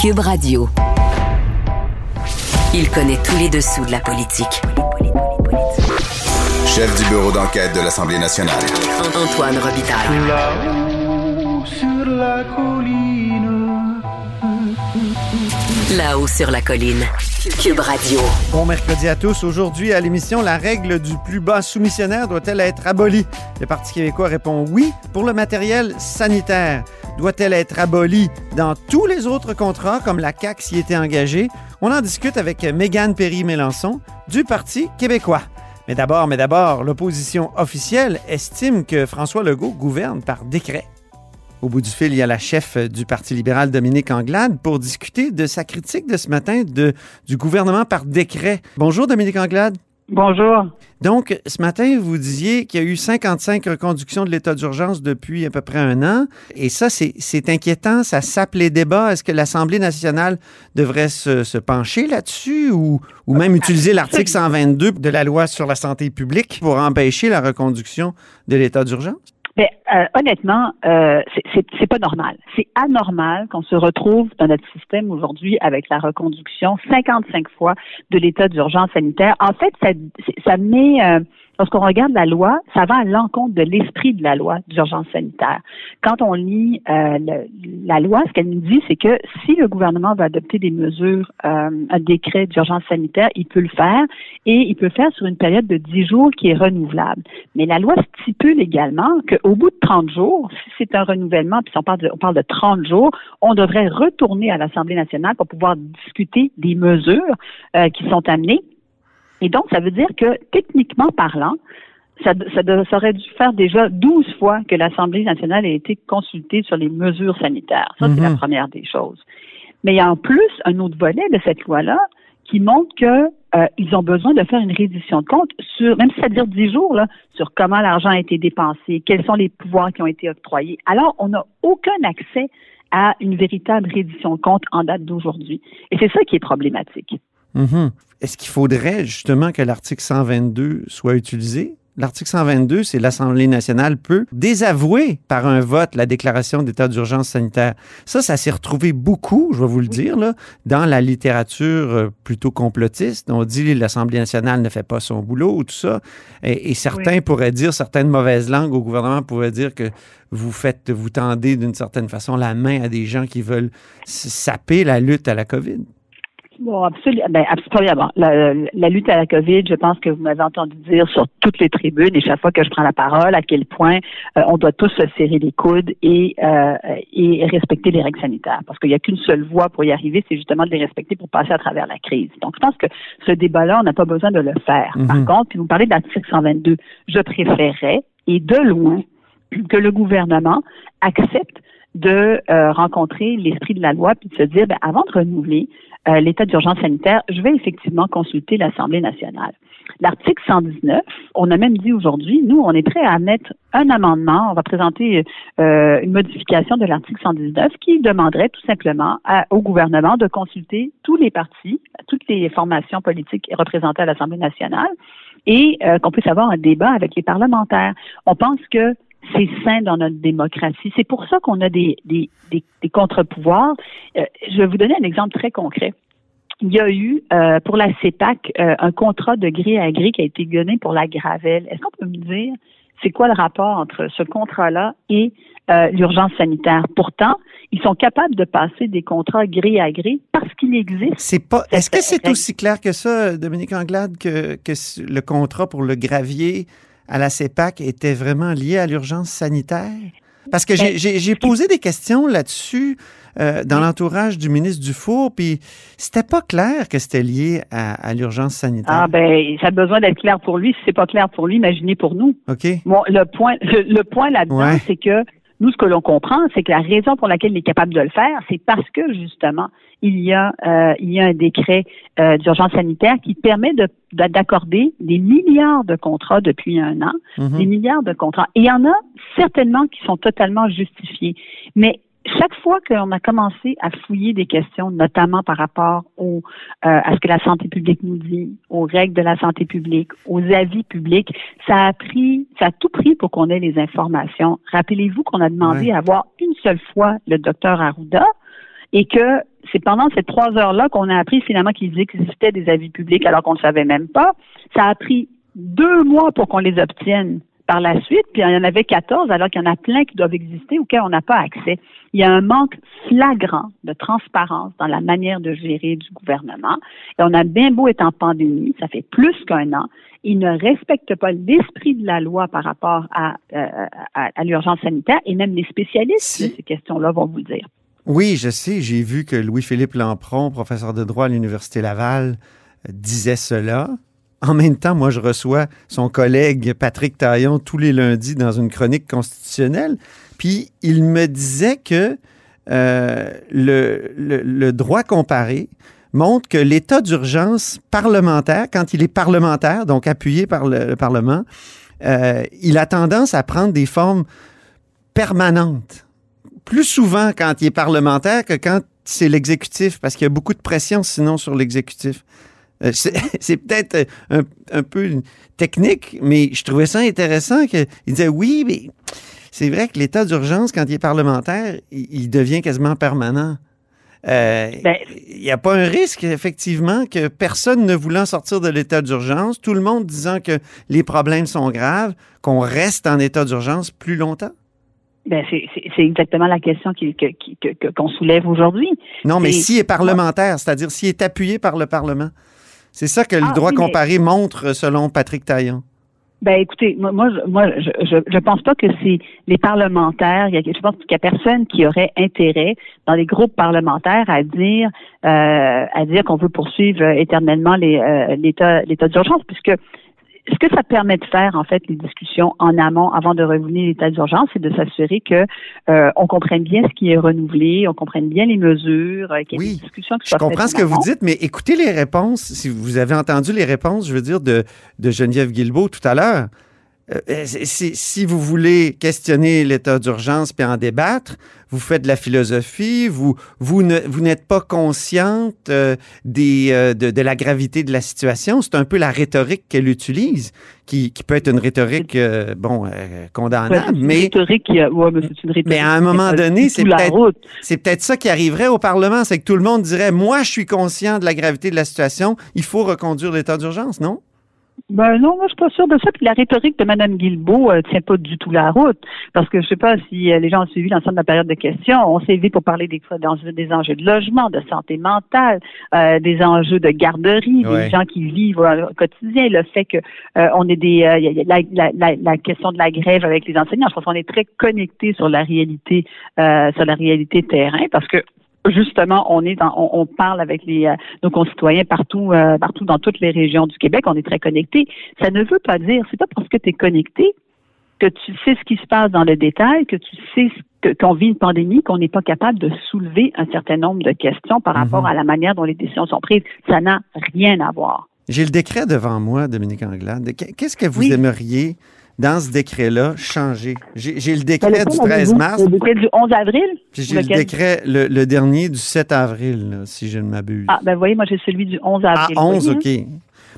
Cube Radio. Il connaît tous les dessous de la politique. Chef du bureau d'enquête de l'Assemblée nationale. Antoine Robitaille. Là-haut sur la colline. Là-haut sur la colline. Cube Radio. Bon mercredi à tous. Aujourd'hui, à l'émission, la règle du plus bas soumissionnaire doit-elle être abolie? Le Parti québécois répond oui pour le matériel sanitaire. Doit-elle être abolie dans tous les autres contrats comme la CAQ s'y était engagée? On en discute avec Mégane Perry-Mélenchon du Parti québécois. Mais d'abord, mais d'abord, l'opposition officielle estime que François Legault gouverne par décret. Au bout du fil, il y a la chef du Parti libéral, Dominique Anglade, pour discuter de sa critique de ce matin du gouvernement par décret. Bonjour, Dominique Anglade. Bonjour. Donc, ce matin, vous disiez qu'il y a eu 55 reconductions de l'état d'urgence depuis à peu près un an. Et ça, c'est inquiétant. Ça sape les débats. Est-ce que l'Assemblée nationale devrait se, se pencher là-dessus ou, ou même utiliser l'article 122 de la loi sur la santé publique pour empêcher la reconduction de l'état d'urgence? Mais euh, honnêtement, euh, c'est pas normal. C'est anormal qu'on se retrouve dans notre système aujourd'hui avec la reconduction 55 fois de l'état d'urgence sanitaire. En fait, ça, ça met euh, lorsqu'on regarde la loi, ça va à l'encontre de l'esprit de la loi d'urgence sanitaire. Quand on lit euh, la loi, ce qu'elle nous dit, c'est que si le gouvernement va adopter des mesures, euh, un décret d'urgence sanitaire, il peut le faire et il peut le faire sur une période de 10 jours qui est renouvelable. Mais la loi stipule également qu'au bout de 30 jours, si c'est un renouvellement, puis on parle, de, on parle de 30 jours, on devrait retourner à l'Assemblée nationale pour pouvoir discuter des mesures euh, qui sont amenées et donc, ça veut dire que, techniquement parlant, ça, ça, aurait dû faire déjà 12 fois que l'Assemblée nationale a été consultée sur les mesures sanitaires. Ça, c'est la mhm. première des choses. Mais il y a en plus un autre volet de cette loi-là qui montre que euh, ils ont besoin de faire une reddition de compte sur, même si ça dure 10 jours, là, sur comment l'argent a été dépensé, quels sont les pouvoirs qui ont été octroyés. Alors, on n'a aucun accès à une véritable reddition de compte en date d'aujourd'hui. Et c'est ça qui est problématique. Mhm. Est-ce qu'il faudrait justement que l'article 122 soit utilisé? L'article 122, c'est l'Assemblée nationale peut désavouer par un vote la déclaration d'état d'urgence sanitaire. Ça, ça s'est retrouvé beaucoup, je vais vous le dire, là, dans la littérature euh, plutôt complotiste. On dit l'Assemblée nationale ne fait pas son boulot ou tout ça. Et, certains pourraient dire, certaines mauvaises langues au gouvernement pourraient dire que vous faites, vous tendez d'une certaine façon la main à des gens qui veulent saper la lutte à la COVID. Bon, absolument. Ben, absolument. La, la, lutte à la COVID, je pense que vous m'avez entendu dire sur toutes les tribunes et chaque fois que je prends la parole à quel point euh, on doit tous se serrer les coudes et, euh, et respecter les règles sanitaires. Parce qu'il n'y a qu'une seule voie pour y arriver, c'est justement de les respecter pour passer à travers la crise. Donc, je pense que ce débat-là, on n'a pas besoin de le faire. Par mhm. contre, puis vous parlez de l'article 122, je préférerais, et de loin, que le gouvernement accepte de euh, rencontrer l'esprit de la loi puis de se dire, ben, avant de renouveler euh, l'état d'urgence sanitaire, je vais effectivement consulter l'Assemblée nationale. L'article 119, on a même dit aujourd'hui, nous, on est prêt à mettre un amendement, on va présenter euh, une modification de l'article 119 qui demanderait tout simplement au gouvernement de consulter tous les partis, toutes les formations politiques représentées à l'Assemblée nationale et qu'on puisse avoir un débat avec les parlementaires. On pense que c'est sain dans notre démocratie. C'est pour ça qu'on a des, des, des, contre-pouvoirs. Euh, je vais vous donner un exemple très concret. Il y a eu euh, pour la CEPAC euh, un contrat de gré à gré qui a été donné pour la Gravelle. Est-ce qu'on peut me dire c'est quoi le rapport entre ce contrat-là et l'urgence sanitaire? Pourtant, ils sont capables de passer des contrats gré à gré parce qu'il existe. C'est pas. Est-ce que c'est aussi clair que ça, Dominique Anglade, que, que le contrat pour le gravier à la CEPAC était vraiment lié à l'urgence sanitaire? Parce que j'ai ben, posé des questions là-dessus euh, dans l'entourage du ministre Dufour, puis c'était pas clair que c'était lié à, l'urgence sanitaire. Ah ben, ça a besoin d'être clair pour lui. Si c'est pas clair pour lui, imaginez pour nous. OK. Bon, le point, le, point là-dedans, c'est que nous, ce que l'on comprend, c'est que la raison pour laquelle il est capable de le faire, c'est parce que justement, il y a, euh, il y a un décret euh, d'urgence sanitaire qui permet d'accorder des milliards de contrats depuis un an, mhm. des milliards de contrats. Et il y en a certainement qui sont totalement justifiés. Mais chaque fois qu'on a commencé à fouiller des questions, notamment par rapport au, euh, à ce que la santé publique nous dit, aux règles de la santé publique, aux avis publics, ça a pris, ça a tout pris pour qu'on ait les informations. Rappelez-vous qu'on a demandé à voir une seule fois le docteur Arruda et que c'est pendant ces trois heures-là qu'on a appris finalement qu'il existait des avis publics alors qu'on ne savait même pas. Ça a pris deux mois pour qu'on les obtienne par la suite, puis il y en avait 14, alors qu'il y en a plein qui doivent exister auxquels on n'a pas accès. Il y a un manque flagrant de transparence dans la manière de gérer du gouvernement. Et on a bien beau être en pandémie, ça fait plus qu'un an, il ne respecte pas l'esprit de la loi par rapport à, euh, à, l'urgence sanitaire, et même les spécialistes de ces questions-là vont vous dire. Oui, je sais, j'ai vu que Louis-Philippe Lampron, professeur de droit à l'Université Laval, disait cela. En même temps, moi, je reçois son collègue Patrick Taillon tous les lundis dans une chronique constitutionnelle. Puis il me disait que euh, le, droit comparé montre que l'état d'urgence parlementaire, quand il est parlementaire, donc appuyé par le, Parlement, euh, il a tendance à prendre des formes permanentes. Plus souvent quand il est parlementaire que quand c'est l'exécutif, parce qu'il y a beaucoup de pression sinon sur l'exécutif. Euh, c'est peut-être un, un, peu technique, mais je trouvais ça intéressant qu'il disait oui, mais c'est vrai que l'état d'urgence, quand il est parlementaire, il, devient quasiment permanent. Euh, ben, il n'y a pas un risque, effectivement, que personne ne voulant sortir de l'état d'urgence, tout le monde disant que les problèmes sont graves, qu'on reste en état d'urgence plus longtemps? Ben, c'est exactement la question qu'on soulève aujourd'hui. Non, mais s'il est parlementaire, c'est-à-dire s'il est appuyé par le Parlement. C'est ça que le ah, droit comparé montre selon Patrick Taillon. Ben écoutez, moi, moi, je, je, je pense pas que c'est les parlementaires. Je pense qu'il y a personne qui aurait intérêt dans les groupes parlementaires à dire euh, à dire qu'on veut poursuivre éternellement euh, l'état l'état d'urgence, puisque ce que ça permet de faire, en fait, les discussions en amont avant de revenir à l'état d'urgence, c'est de s'assurer que euh, on comprenne bien ce qui est renouvelé, on comprenne bien les mesures, euh, qu'il y ait des discussions qui soient Je comprends ce que vous dites, mais écoutez les réponses. Si vous avez entendu les réponses, je veux dire, de, de Geneviève Guilbeault tout à l'heure. Euh, euh, si, vous voulez questionner l'état d'urgence puis en débattre, vous faites de la philosophie, vous, vous, ne, vous n'êtes pas consciente euh, des, de, la gravité de la situation. C'est un peu la rhétorique qu'elle utilise, qui, qui peut être une rhétorique, bon, condamnable. mais, rhétorique qui ouais, mais, c'est une rhétorique mais à un moment donné, c'est peut-être, c'est peut-être ça qui arriverait au Parlement, c'est que tout le monde dirait, moi, je suis conscient de la gravité de la situation, il faut reconduire l'état d'urgence, non? Ben non, moi je suis pas sûre de ça. Puis la rhétorique de Mme Guilbeault euh, tient pas du tout la route. Parce que je sais pas si euh, les gens ont suivi l'ensemble de la période de questions. On s'est vu pour parler des, des enjeux de logement, de santé mentale, euh, des enjeux de garderie, des gens qui vivent au quotidien. Le fait que on est des la, la, la, question de la grève avec les enseignants. Je pense qu'on est très connecté sur la réalité sur la réalité terrain parce que justement, on est dans, on, parle avec les, euh, nos concitoyens partout, euh, partout dans toutes les régions du Québec. On est très connectés. Ça ne veut pas dire, c'est pas parce que tu es connecté que tu sais ce qui se passe dans le détail, que tu sais qu'on vit une pandémie, qu'on n'est pas capable de soulever un certain nombre de questions par rapport mhm. à la manière dont les décisions sont prises. Ça n'a rien à voir. J'ai le décret devant moi, Dominique Anglade. Qu'est-ce que vous aimeriez dans ce décret-là, changer. J'ai le décret du 13 mars. Le décret du 11 avril? J'ai le décret, le, dernier du 7 avril, si je ne m'abuse. Ah, ben voyez, moi j'ai celui du 11 avril. Ah, 11, OK.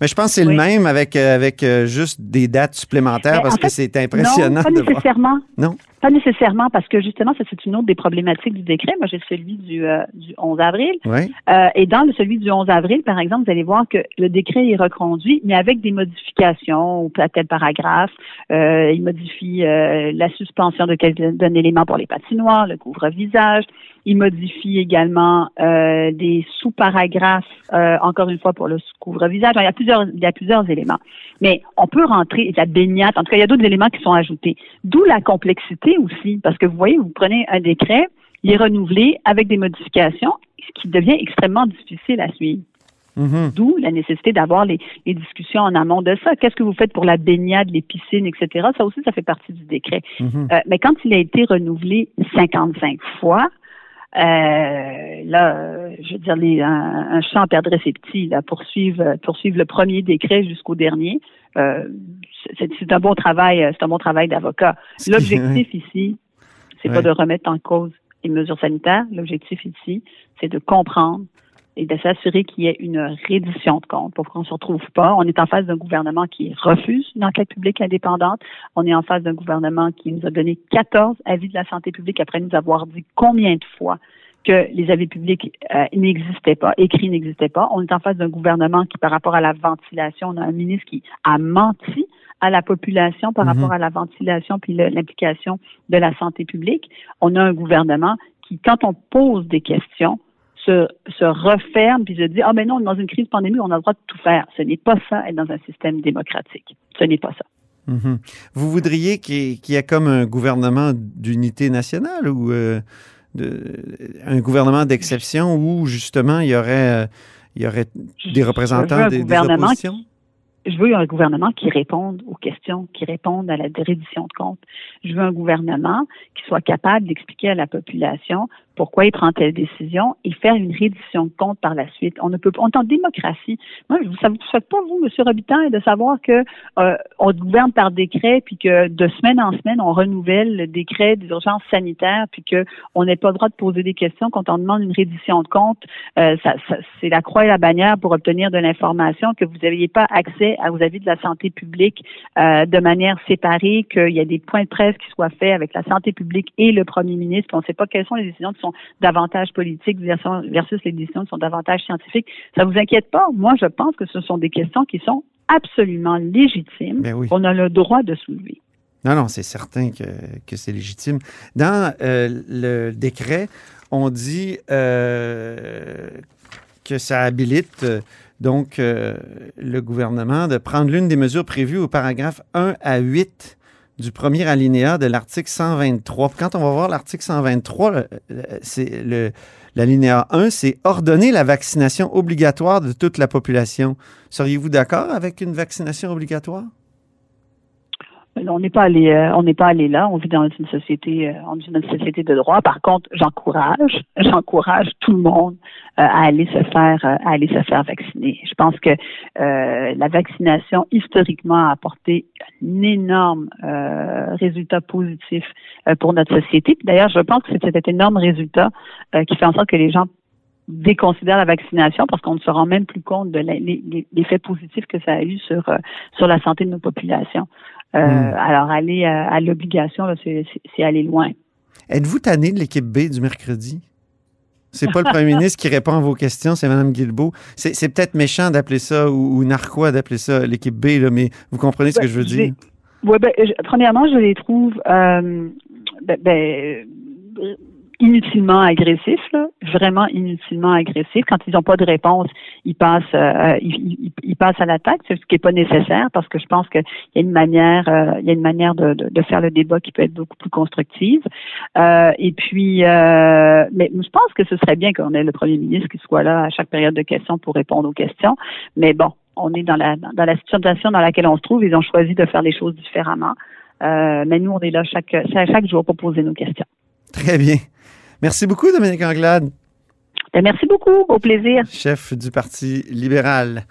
Mais je pense que c'est le même avec, euh, avec euh, juste des dates supplémentaires parce que c'est impressionnant. Non, pas nécessairement. Non? Pas nécessairement parce que justement, ça c'est une autre des problématiques du décret. Moi, j'ai celui du, euh, du 11 avril. Oui. et dans le, celui du 11 avril, par exemple, vous allez voir que le décret est reconduit, mais avec des modifications ou peut-être paragraphe. il modifie la suspension d'un élément pour les patinoires, le couvre-visage. Il modifie également des sous-paragraphes, encore une fois, pour le couvre-visage. Il y a plusieurs, il y a plusieurs éléments. Mais on peut rentrer la baignade. En tout cas, il y a d'autres éléments qui sont ajoutés. D'où la complexité aussi, parce que vous voyez, vous prenez un décret, il est renouvelé avec des modifications, ce qui devient extrêmement difficile à suivre. Mm-hmm. D'où la nécessité d'avoir les, discussions en amont de ça. Qu'est-ce que vous faites pour la baignade, les piscines, etc. Ça aussi, ça fait partie du décret. Mm-hmm. Euh, mais quand il a été renouvelé 55 fois, euh, là, je veux dire, les, un, un, champ perdrait ses petits. Là, poursuivre, poursuivre le premier décret jusqu'au dernier, euh, c'est un bon travail, c'est un bon travail d'avocat. L'objectif ici, c'est pas de remettre en cause les mesures sanitaires. L'objectif ici, c'est de comprendre et de s'assurer qu'il y ait une reddition de comptes pour qu'on ne se retrouve pas. On est en face d'un gouvernement qui refuse une enquête publique indépendante. On est en face d'un gouvernement qui nous a donné 14 avis de la santé publique après nous avoir dit combien de fois que les avis publics euh, n'existaient pas, écrits n'existaient pas. On est en face d'un gouvernement qui, par rapport à la ventilation, on a un ministre qui a menti à la population par Mhm. rapport à la ventilation puis l'implication de la santé publique. On a un gouvernement qui, quand on pose des questions, se, se referme puis se dit ah ben non, on est dans une crise pandémique, on a le droit de tout faire. Ce n'est pas ça être dans un système démocratique. Ce n'est pas ça. Mhm. Vous voudriez qu'il y, ait- comme un gouvernement d'unité nationale ou euh, de- un gouvernement d'exception où justement il y aurait, euh, il y aurait des représentants des, des oppositions? Je veux un gouvernement qui réponde aux questions, qui réponde à la reddition de comptes. Je veux un gouvernement qui soit capable d'expliquer à la population pourquoi il prend telle décision et faire une reddition de comptes par la suite. On ne peut pas, on est en démocratie. Moi, je- ça vous souhaite pas, vous, M. Robitaille, de savoir que euh, on gouverne par décret, puis que de semaine en semaine, on renouvelle le décret d'urgence sanitaire, puis que on n'est pas le droit de poser des questions quand on demande une reddition de comptes. Euh, ça, c'est la croix et la bannière pour obtenir de l'information que vous n'aviez pas accès à vos avis de la santé publique euh, de manière séparée, qu'il y a des points de presse qui soient faits avec la santé publique et le premier ministre. puis On ne sait pas quelles sont les décisions qui sont davantage politiques versus les décisions qui sont davantage scientifiques. Ça vous inquiète pas? Moi, je pense que ce sont des questions qui sont absolument légitimes. Ben oui. On a le droit de soulever. Non, non, c'est certain que, que c'est légitime. Dans euh, le décret, on dit euh, que ça habilite euh, donc euh, le gouvernement de prendre l'une des mesures prévues au paragraphe 1 à 8 du premier alinéa de l'article 123. Puis Quand on va voir l'article 123, le- le- c'est le l'alinéa 1, c'est ordonner la vaccination obligatoire de toute la population. Seriez-vous d'accord avec une vaccination obligatoire? On n'est pas allé, euh, on n'est pas allé là. On vit dans une société, euh, on vit dans une société de droit. Par contre, j'encourage, j'encourage tout le monde euh, à aller se faire, à aller se faire vacciner. Je pense que la vaccination historiquement a apporté un énorme résultat positif pour notre société. D'ailleurs, je pense que c'est cet énorme résultat qui fait en sorte que les gens déconsidèrent la vaccination parce qu'on ne se rend même plus compte de l'effet positif que ça a eu sur sur la santé de nos populations. Euh, Mm. Alors, aller à, à l'obligation, c'est aller loin. Êtes-vous tanné de l'équipe B du mercredi? C'est pas le premier ministre qui répond à vos questions, c'est Mme Guilbeault. C'est peut-être méchant d'appeler ça ou, ou narquois d'appeler ça l'équipe B, là, mais vous comprenez ce que Ben, je veux dire? Ouais, ben, je- premièrement, je les trouve euh, ben, ben, inutilement agressifs, là, vraiment inutilement agressifs. Quand ils n'ont pas de réponse, ils passent, euh, ils, ils- ils passent à l'attaque, ce qui n'est pas nécessaire parce que je pense qu'il y a une manière, euh, il y a une manière de, de, de faire le débat qui peut être beaucoup plus constructive. Euh, et puis, euh, mais je pense que ce serait bien qu'on ait le premier ministre qui soit là à chaque période de questions pour répondre aux questions. Mais bon, on est dans la dans la situation dans laquelle on se trouve. Ils ont choisi de faire les choses différemment. Euh, mais nous, on est là chaque chaque jour pour poser nos questions. Très bien. Merci beaucoup, Dominique Anglade, Ben, merci beaucoup. Au plaisir. chef du Parti libéral.